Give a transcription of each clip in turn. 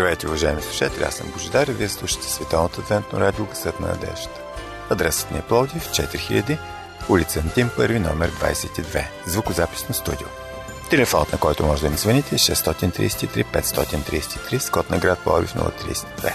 Здравейте, уважаеми слушатели, аз съм Божидар и вие слушате Световното адвентно радио Късът на надеждата. Адресът ни е Плодив, 4000, улица Антим, първи номер 22, звукозаписно студио. Телефонът, на който може да ни звъните е 633 533 с код на град Плодив 032.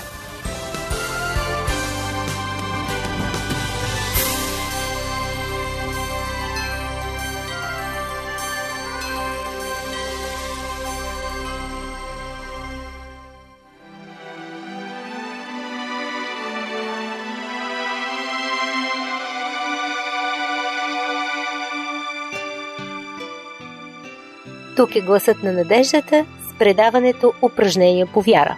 Тук е гласът на надеждата с предаването Упражнения по вяра.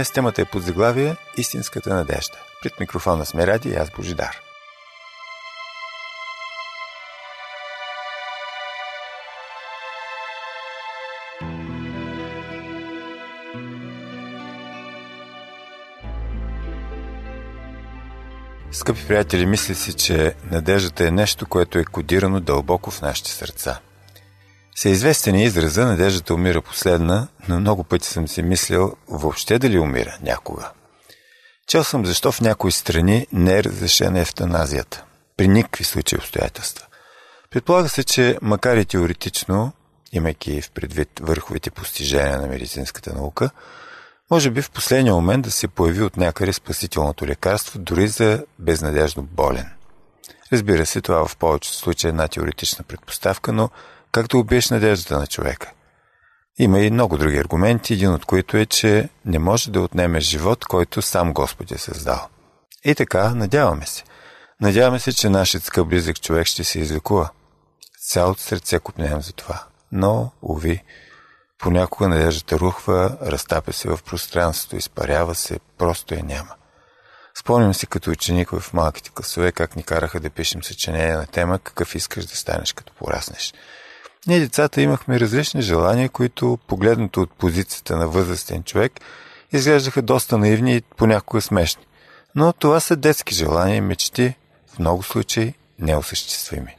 Днес темата е под заглавие Истинската надежда. Пред микрофона сме Ради и аз Божидар. Скъпи приятели, мисля си, че надеждата е нещо, което е кодирано дълбоко в нашите сърца – Всеизвестен е израза «Надеждата умира последна», но много пъти съм си мислил въобще дали умира някога. Чел съм защо в някои страни не е разрешена ефтаназията. При никакви случаи обстоятелства. Предполага се, че макар и теоретично, имайки в предвид върховите постижения на медицинската наука, може би в последния момент да се появи от някъде спасителното лекарство дори за безнадежно болен. Разбира се, това в повечето случаи е една теоретична предпоставка, но както убиеш надеждата на човека. Има и много други аргументи, един от които е, че не може да отнемеш живот, който сам Господ е създал. И така, надяваме се. Надяваме се, че нашият скъп близък човек ще се излекува. Цялото сърце купнем за това. Но, уви, понякога надеждата рухва, разтапя се в пространството, изпарява се, просто я няма. Спомням си като ученик в малките класове как ни караха да пишем съчинение на тема какъв искаш да станеш като пораснеш. Ние децата имахме различни желания, които, погледнато от позицията на възрастен човек, изглеждаха доста наивни и понякога смешни. Но това са детски желания и мечти, в много случаи неосъществими.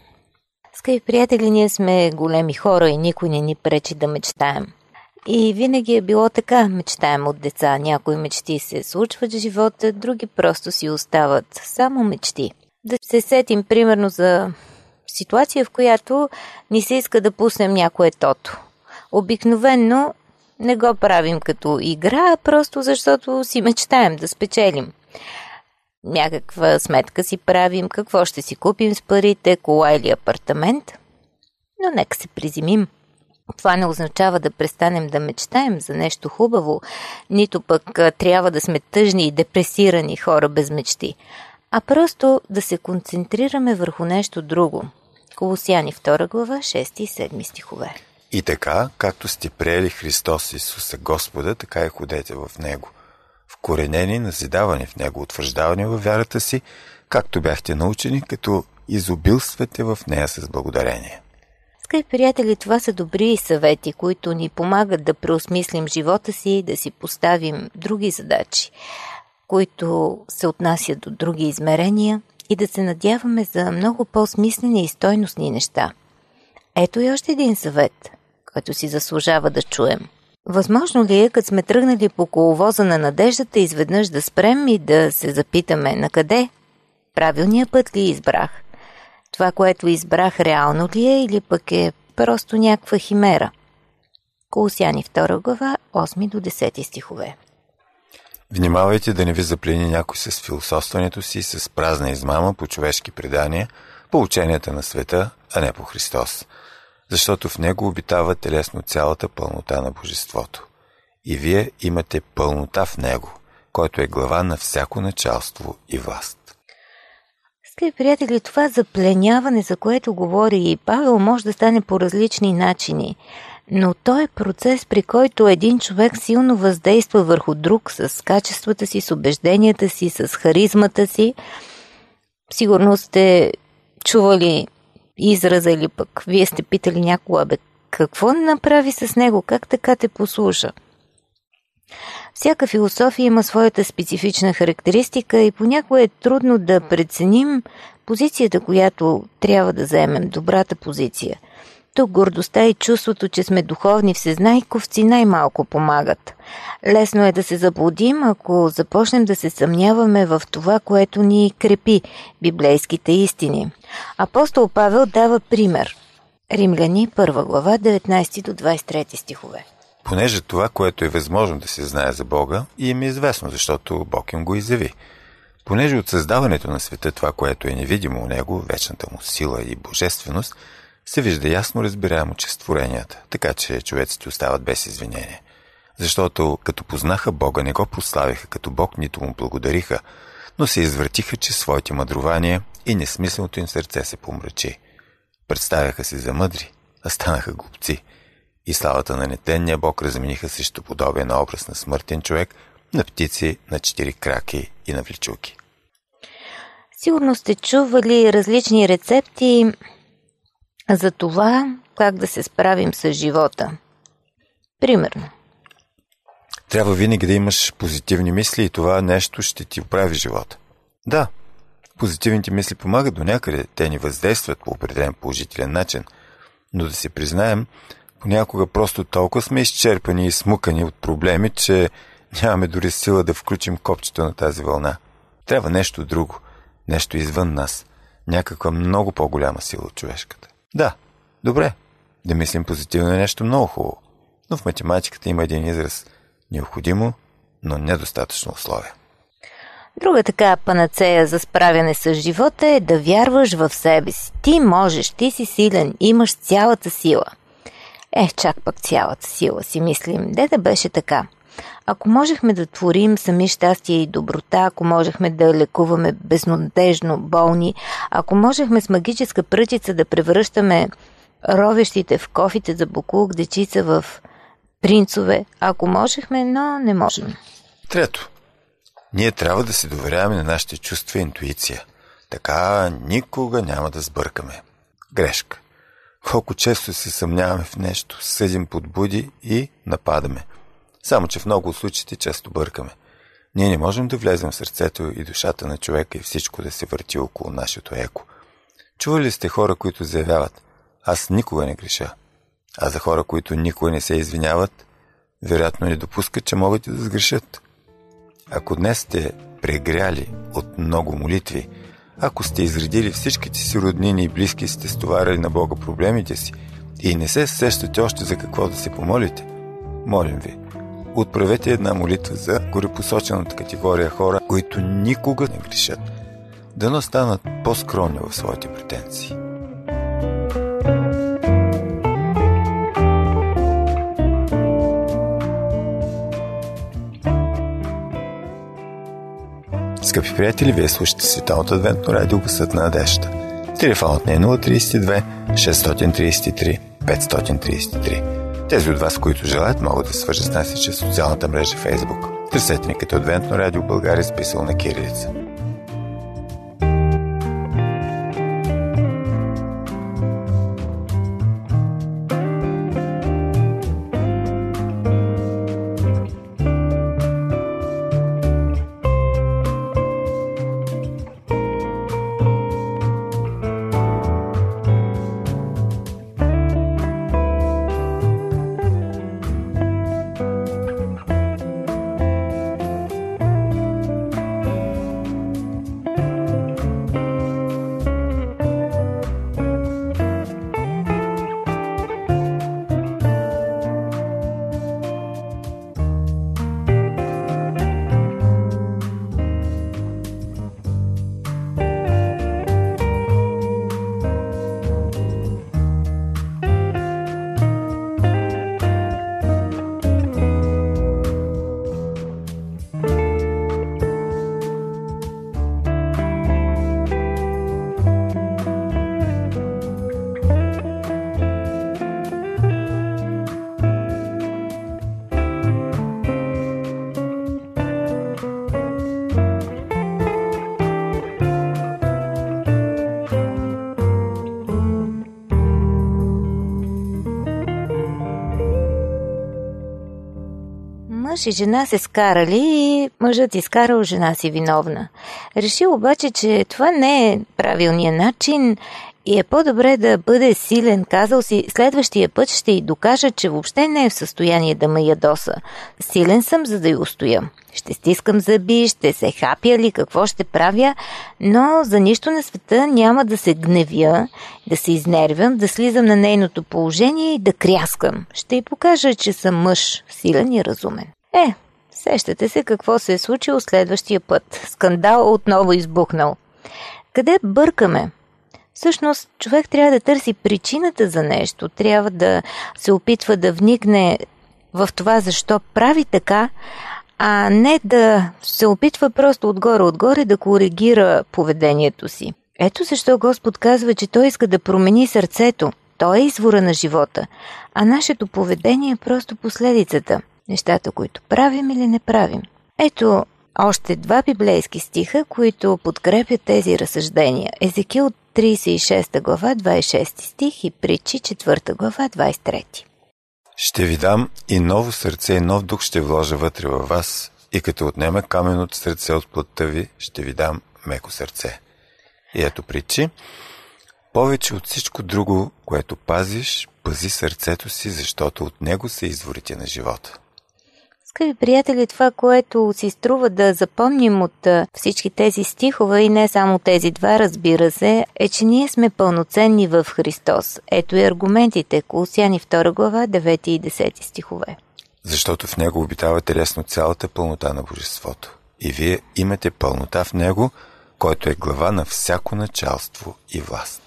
Скъпи приятели, ние сме големи хора и никой не ни пречи да мечтаем. И винаги е било така, мечтаем от деца. Някои мечти се случват в живота, други просто си остават само мечти. Да се сетим примерно за ситуация, в която ни се иска да пуснем някое тото. Обикновенно не го правим като игра, просто защото си мечтаем да спечелим. Някаква сметка си правим, какво ще си купим с парите, кола или апартамент. Но нека се приземим. Това не означава да престанем да мечтаем за нещо хубаво, нито пък трябва да сме тъжни и депресирани хора без мечти, а просто да се концентрираме върху нещо друго – Колосяни 2 глава, 6 и 7 стихове. И така, както сте приели Христос Исуса Господа, така и ходете в Него. Вкоренени, назидавани в Него, утвърждавани във вярата си, както бяхте научени, като изобилствате в нея с благодарение. Скъпи приятели, това са добри съвети, които ни помагат да преосмислим живота си и да си поставим други задачи, които се отнасят до други измерения и да се надяваме за много по-смислени и стойностни неща. Ето и още един съвет, който си заслужава да чуем. Възможно ли е, като сме тръгнали по коловоза на надеждата, изведнъж да спрем и да се запитаме на къде? Правилният път ли избрах? Това, което избрах, реално ли е или пък е просто някаква химера? Колосяни 2 глава, 8 до 10 стихове. Внимавайте да не ви заплени някой с философстването си, с празна измама по човешки предания, по ученията на света, а не по Христос, защото в него обитава телесно цялата пълнота на Божеството. И вие имате пълнота в него, който е глава на всяко началство и власт. Скъпи приятели, това запленяване, за което говори и Павел, може да стане по различни начини. Но то е процес, при който един човек силно въздейства върху друг с качествата си, с убежденията си, с харизмата си. Сигурно сте чували израза или пък вие сте питали някога, бе, какво направи с него, как така те послуша? Всяка философия има своята специфична характеристика и понякога е трудно да преценим позицията, която трябва да заемем, добрата позиция. Тук гордостта и чувството, че сме духовни всезнайковци най-малко помагат. Лесно е да се заблудим, ако започнем да се съмняваме в това, което ни крепи библейските истини. Апостол Павел дава пример. Римляни, 1 глава, 19 до 23 стихове. Понеже това, което е възможно да се знае за Бога, и им е известно, защото Бог им го изяви. Понеже от създаването на света това, което е невидимо у него, вечната му сила и божественост, се вижда ясно разбираемо чрез творенията, така че човеците остават без извинение. Защото като познаха Бога, не го прославиха като Бог, нито му благодариха, но се извъртиха чрез своите мъдрувания и несмисленото им сърце се помрачи. Представяха се за мъдри, а станаха глупци – и славата на нетенния бог размениха срещу подобие на образ на смъртен човек, на птици, на четири краки и на влечуки. Сигурно сте чували различни рецепти за това как да се справим с живота. Примерно. Трябва винаги да имаш позитивни мисли и това нещо ще ти оправи живота. Да, позитивните мисли помагат до някъде, те ни въздействат по определен положителен начин, но да си признаем, Понякога просто толкова сме изчерпани и смукани от проблеми, че нямаме дори сила да включим копчето на тази вълна. Трябва нещо друго, нещо извън нас, някаква много по-голяма сила от човешката. Да, добре, да мислим позитивно е нещо много хубаво, но в математиката има един израз – необходимо, но недостатъчно условие. Друга така панацея за справяне с живота е да вярваш в себе си. Ти можеш, ти си силен, имаш цялата сила – е, чак пък цялата сила си мислим. Де да беше така? Ако можехме да творим сами щастие и доброта, ако можехме да лекуваме безнадежно болни, ако можехме с магическа пръчица да превръщаме ровещите в кофите за буклук дечица в принцове, ако можехме, но не можем. Трето. Ние трябва да се доверяваме на нашите чувства и интуиция. Така никога няма да сбъркаме. Грешка. Колко често се съмняваме в нещо, съдим подбуди и нападаме. Само, че в много от случаите често бъркаме. Ние не можем да влезем в сърцето и душата на човека и всичко да се върти около нашето еко. Чували ли сте хора, които заявяват «Аз никога не греша», а за хора, които никога не се извиняват, вероятно не допускат, че могат и да сгрешат. Ако днес сте прегряли от много молитви, ако сте изредили всичките си роднини и близки сте стоварили на Бога проблемите си и не се сещате още за какво да се помолите, молим ви, отправете една молитва за горепосочената категория хора, които никога не грешат, да станат по-скромни в своите претенции. Скъпи приятели, вие слушате Световното адвентно радио Гъсът на надежда. Телефонът не е 032 633 533. Тези от вас, които желаят, могат да свържат с нас чрез социалната мрежа Facebook. Търсете ни като Адвентно радио България списал на Кирилица. Мъж и жена се скарали и мъжът изкарал жена си виновна. Решил обаче, че това не е правилният начин и е по-добре да бъде силен, казал си, следващия път ще й докажа, че въобще не е в състояние да ме ядоса. Силен съм, за да й устоя. Ще стискам зъби, ще се хапя ли, какво ще правя, но за нищо на света няма да се гневя, да се изнервям, да слизам на нейното положение и да кряскам. Ще й покажа, че съм мъж, силен и разумен. Е, сещате се какво се е случило следващия път. Скандал отново избухнал. Къде бъркаме? Всъщност, човек трябва да търси причината за нещо, трябва да се опитва да вникне в това защо прави така, а не да се опитва просто отгоре-отгоре да коригира поведението си. Ето защо Господ казва, че Той иска да промени сърцето. Той е извора на живота, а нашето поведение е просто последицата. Нещата, които правим или не правим. Ето още два библейски стиха, които подкрепят тези разсъждения. Езекил 36 глава, 26 стих и Притчи 4 глава, 23. Ще ви дам и ново сърце и нов дух ще вложа вътре във вас и като отнема каменото сърце от плътта ви, ще ви дам меко сърце. И ето причи, повече от всичко друго, което пазиш, пази сърцето си, защото от него са изворите на живота. Скъпи приятели, това, което си струва да запомним от всички тези стихове и не само тези два, разбира се, е, че ние сме пълноценни в Христос. Ето и аргументите. Колосяни 2 глава, 9 и 10 стихове. Защото в Него обитавате лесно цялата пълнота на Божеството. И вие имате пълнота в Него, който е глава на всяко началство и власт.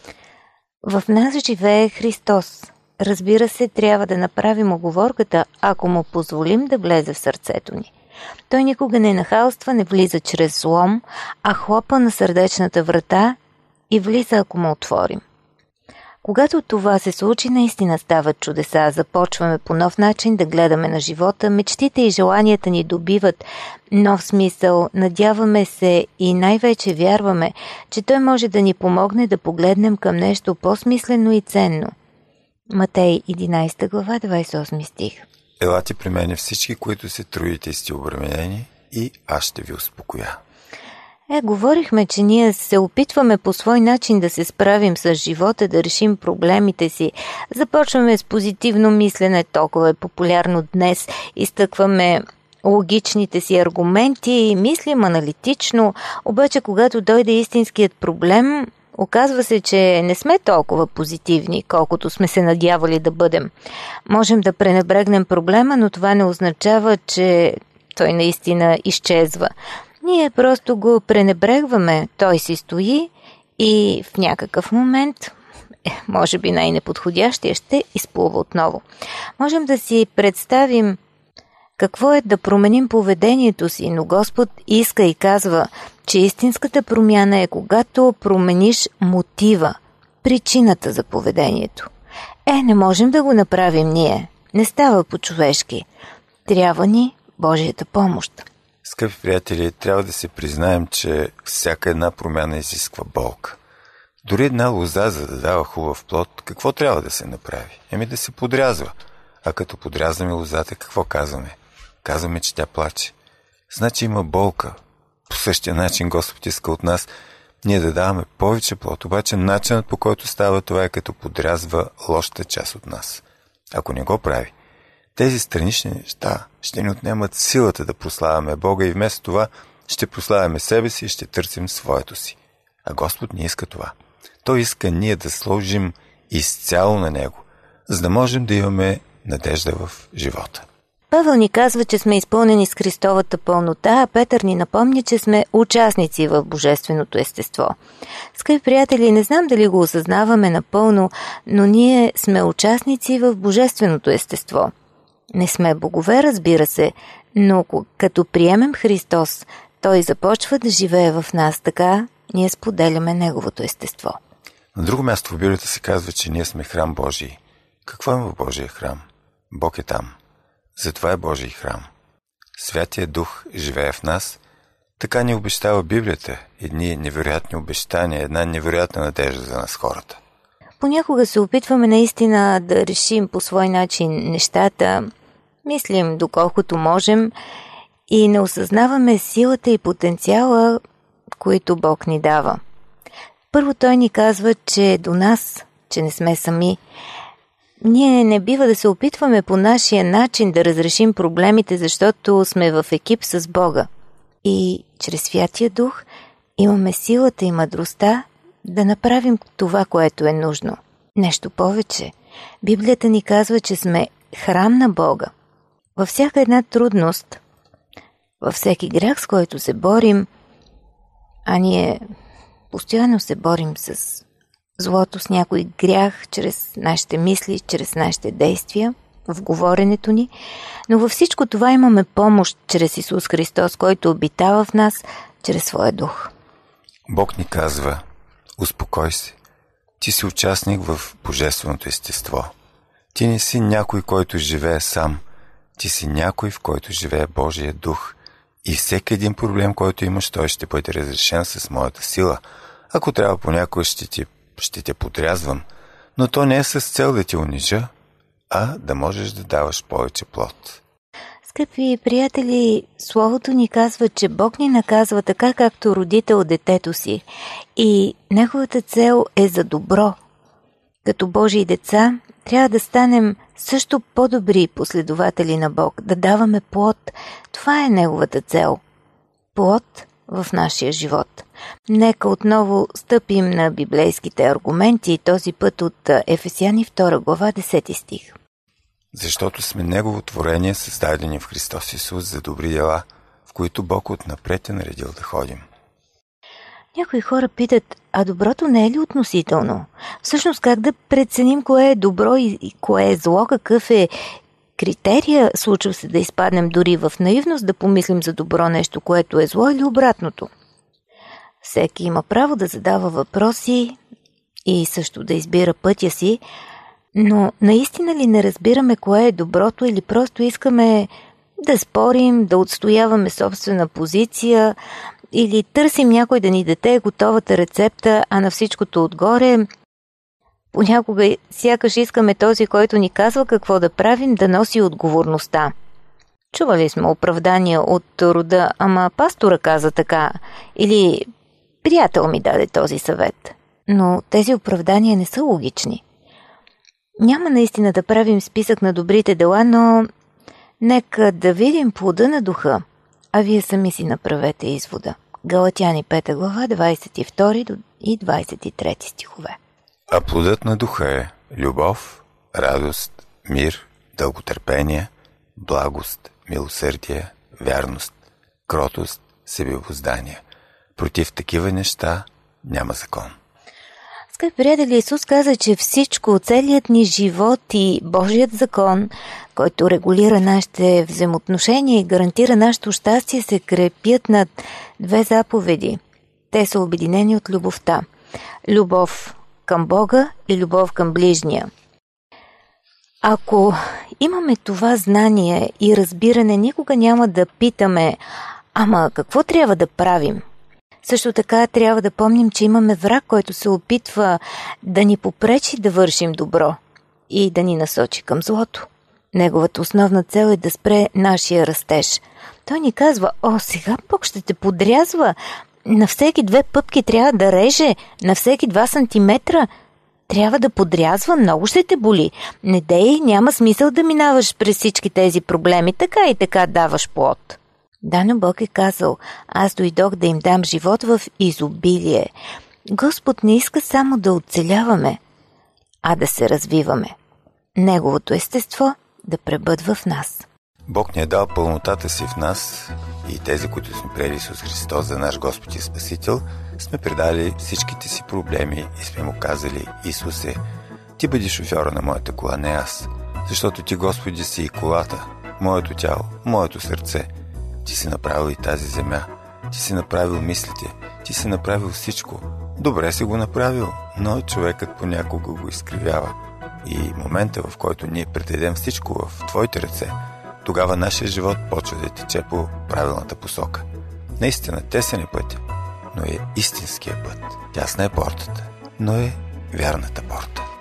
В нас живее Христос. Разбира се, трябва да направим оговорката, ако му позволим да влезе в сърцето ни. Той никога не нахалства, не влиза чрез злом, а хлопа на сърдечната врата и влиза, ако му отворим. Когато това се случи, наистина стават чудеса. Започваме по нов начин да гледаме на живота, мечтите и желанията ни добиват нов смисъл, надяваме се и най-вече вярваме, че той може да ни помогне да погледнем към нещо по-смислено и ценно – Матей 11 глава 28 стих Елате при мене всички, които се труите и сте обременени и аз ще ви успокоя. Е, говорихме, че ние се опитваме по свой начин да се справим с живота, да решим проблемите си. Започваме с позитивно мислене, толкова е популярно днес. Изтъкваме логичните си аргументи и мислим аналитично, обаче когато дойде истинският проблем, Оказва се, че не сме толкова позитивни, колкото сме се надявали да бъдем. Можем да пренебрегнем проблема, но това не означава, че той наистина изчезва. Ние просто го пренебрегваме, той си стои и в някакъв момент, е, може би най-неподходящия, ще изплува отново. Можем да си представим какво е да променим поведението си, но Господ иска и казва, че истинската промяна е когато промениш мотива, причината за поведението. Е, не можем да го направим ние. Не става по-човешки. Трябва ни Божията помощ. Скъпи приятели, трябва да се признаем, че всяка една промяна изисква болка. Дори една лоза, за да дава хубав плод, какво трябва да се направи? Еми да се подрязва. А като подрязваме лозата, какво казваме? Казваме, че тя плаче. Значи има болка. По същия начин Господ иска от нас ние да даваме повече плод, обаче начинът по който става това е като подрязва лошата част от нас. Ако не го прави, тези странични неща ще ни отнемат силата да прославяме Бога и вместо това ще прославяме себе си и ще търсим своето си. А Господ не иска това. Той иска ние да сложим изцяло на Него, за да можем да имаме надежда в живота. Павел ни казва, че сме изпълнени с Христовата пълнота, а Петър ни напомня, че сме участници в Божественото естество. Скъпи приятели, не знам дали го осъзнаваме напълно, но ние сме участници в Божественото естество. Не сме богове, разбира се, но като приемем Христос, Той започва да живее в нас, така ние споделяме Неговото естество. На друго място в Библията се казва, че ние сме храм Божий. Какво има в Божия храм? Бог е там – затова е Божий храм. Святия Дух живее в нас. Така ни обещава Библията. Едни невероятни обещания, една невероятна надежда за нас хората. Понякога се опитваме наистина да решим по свой начин нещата, мислим доколкото можем и не осъзнаваме силата и потенциала, които Бог ни дава. Първо той ни казва, че е до нас, че не сме сами. Ние не бива да се опитваме по нашия начин да разрешим проблемите, защото сме в екип с Бога. И чрез Святия Дух имаме силата и мъдростта да направим това, което е нужно. Нещо повече. Библията ни казва, че сме храм на Бога. Във всяка една трудност, във всеки грях, с който се борим, а ние постоянно се борим с злото, с някой грях, чрез нашите мисли, чрез нашите действия, в говоренето ни, но във всичко това имаме помощ чрез Исус Христос, който обитава в нас чрез своя дух. Бог ни казва, успокой се, ти си участник в божественото естество. Ти не си някой, който живее сам. Ти си някой, в който живее Божия дух. И всеки един проблем, който имаш, той ще бъде разрешен с моята сила. Ако трябва понякога ще, ти, ще те подрязвам, но то не е с цел да ти унижа, а да можеш да даваш повече плод. Скъпи приятели, Словото ни казва, че Бог ни наказва така, както родител детето си. И неговата цел е за добро. Като Божии деца, трябва да станем също по-добри последователи на Бог, да даваме плод. Това е неговата цел. Плод в нашия живот. Нека отново стъпим на библейските аргументи, този път от Ефесяни 2 глава 10 стих защото сме Негово творение, създадени в Христос Исус за добри дела, в които Бог отнапред е наредил да ходим. Някои хора питат, а доброто не е ли относително? Всъщност как да преценим кое е добро и кое е зло, какъв е критерия, случва се да изпаднем дори в наивност, да помислим за добро нещо, което е зло или обратното. Всеки има право да задава въпроси и също да избира пътя си, но наистина ли не разбираме кое е доброто или просто искаме да спорим, да отстояваме собствена позиция или търсим някой да ни даде готовата рецепта, а на всичкото отгоре понякога сякаш искаме този, който ни казва какво да правим, да носи отговорността. Чували сме оправдания от рода, ама пастора каза така, или приятел ми даде този съвет. Но тези оправдания не са логични. Няма наистина да правим списък на добрите дела, но нека да видим плода на духа, а вие сами си направете извода. Галатяни 5 глава 22 и 23 стихове. А плодът на духа е любов, радост, мир, дълготърпение, благост, милосърдие, вярност, кротост, себевоздание. Против такива неща няма закон. Скъпи приятели, Исус каза, че всичко, целият ни живот и Божият закон, който регулира нашите взаимоотношения и гарантира нашето щастие, се крепят над две заповеди. Те са обединени от любовта. Любов към Бога и любов към ближния. Ако имаме това знание и разбиране, никога няма да питаме, ама какво трябва да правим – също така трябва да помним, че имаме враг, който се опитва да ни попречи да вършим добро и да ни насочи към злото. Неговата основна цел е да спре нашия растеж. Той ни казва, о, сега Бог ще те подрязва, на всеки две пъпки трябва да реже, на всеки два сантиметра трябва да подрязва, много ще те боли. Не дей, няма смисъл да минаваш през всички тези проблеми, така и така даваш плод. Дано Бог е казал, аз дойдох да им дам живот в изобилие. Господ не иска само да оцеляваме, а да се развиваме. Неговото естество да пребъдва в нас. Бог ни е дал пълнотата си в нас и тези, които сме приели Исус Христос за наш Господ и Спасител, сме предали всичките си проблеми и сме му казали Исусе, ти бъди шофьора на моята кола, не аз, защото ти Господи си и колата, моето тяло, моето сърце – ти си направил и тази земя. Ти си направил мислите. Ти си направил всичко. Добре си го направил, но човекът понякога го изкривява. И момента, в който ние предадем всичко в Твоите ръце, тогава нашия живот почва да тече по правилната посока. Наистина тесен е пътя, но е истинския път. Тясна е портата, но е вярната порта.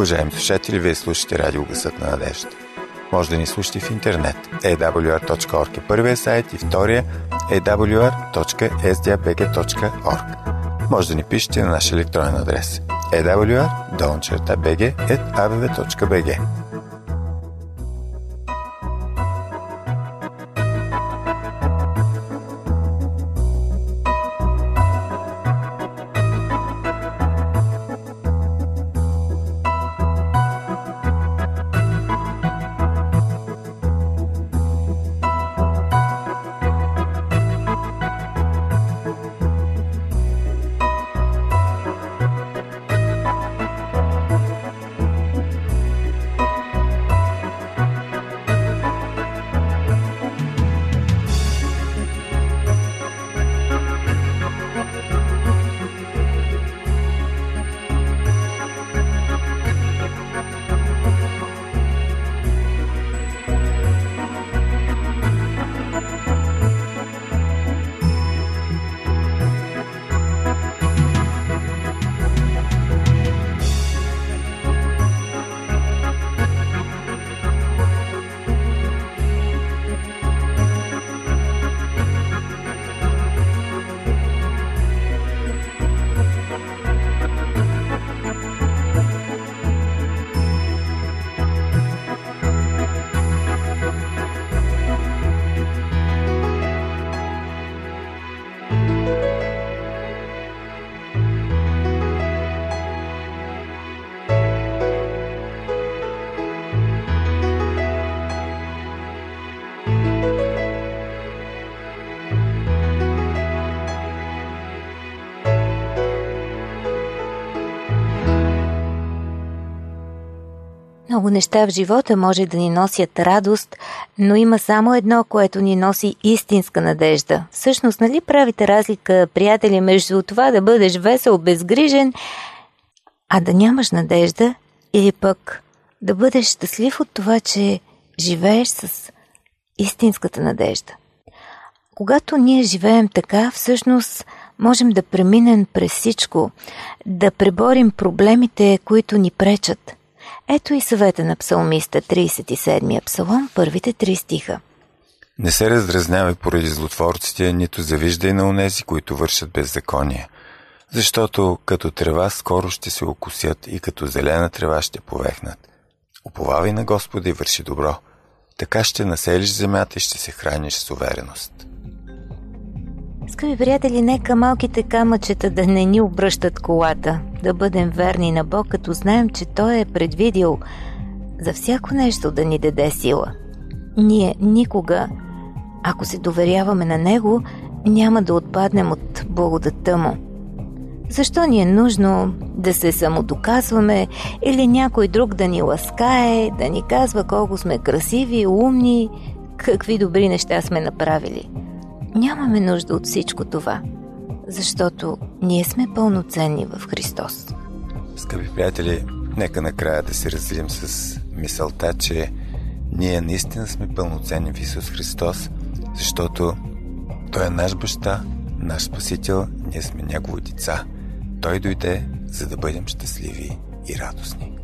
Уважаеми слушатели, вие слушате радио Гъсът на надежда. Може да ни слушате в интернет. awr.org е първия сайт и втория awr.sdabg.org. Може да ни пишете на наш електронен адрес awr.bg.abv.bg. Много неща в живота може да ни носят радост, но има само едно, което ни носи истинска надежда. Всъщност, нали правите разлика, приятели, между това да бъдеш весел, безгрижен, а да нямаш надежда или пък да бъдеш щастлив от това, че живееш с истинската надежда. Когато ние живеем така, всъщност можем да преминем през всичко, да преборим проблемите, които ни пречат – ето и съвета на псалмиста, 37-я псалом, първите три стиха. Не се раздразнявай поради злотворците, нито завиждай на онези, които вършат беззаконие, защото като трева скоро ще се окусят и като зелена трева ще повехнат. Оповавай на Господа и върши добро. Така ще населиш земята и ще се храниш с увереност. Скъпи приятели, нека малките камъчета да не ни обръщат колата, да бъдем верни на Бог, като знаем, че Той е предвидил за всяко нещо да ни даде сила. Ние никога, ако се доверяваме на Него, няма да отпаднем от благодата Му. Защо ни е нужно да се самодоказваме или някой друг да ни ласкае, да ни казва колко сме красиви, умни, какви добри неща сме направили – Нямаме нужда от всичко това, защото ние сме пълноценни в Христос. Скъпи приятели, нека накрая да се разделим с мисълта, че ние наистина сме пълноценни в Исус Христос, защото Той е наш баща, наш спасител, ние сме Негови деца. Той дойде, за да бъдем щастливи и радостни.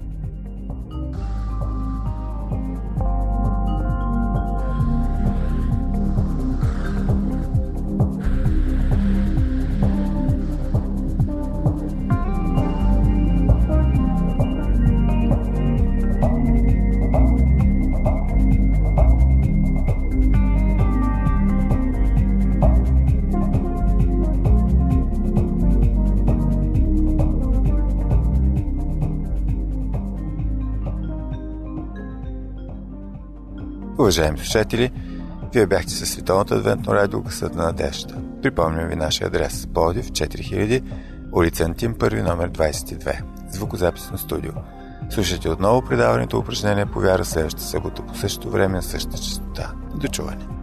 Уважаеми слушатели, вие бяхте със Световното адвентно радио Гъсът на надежда. Припомням ви нашия адрес. Плодив 4000, улица Антим, първи номер 22. Звукозаписно студио. Слушайте отново предаването упражнение по вяра следващата събота по същото време на същата частота. До чуване!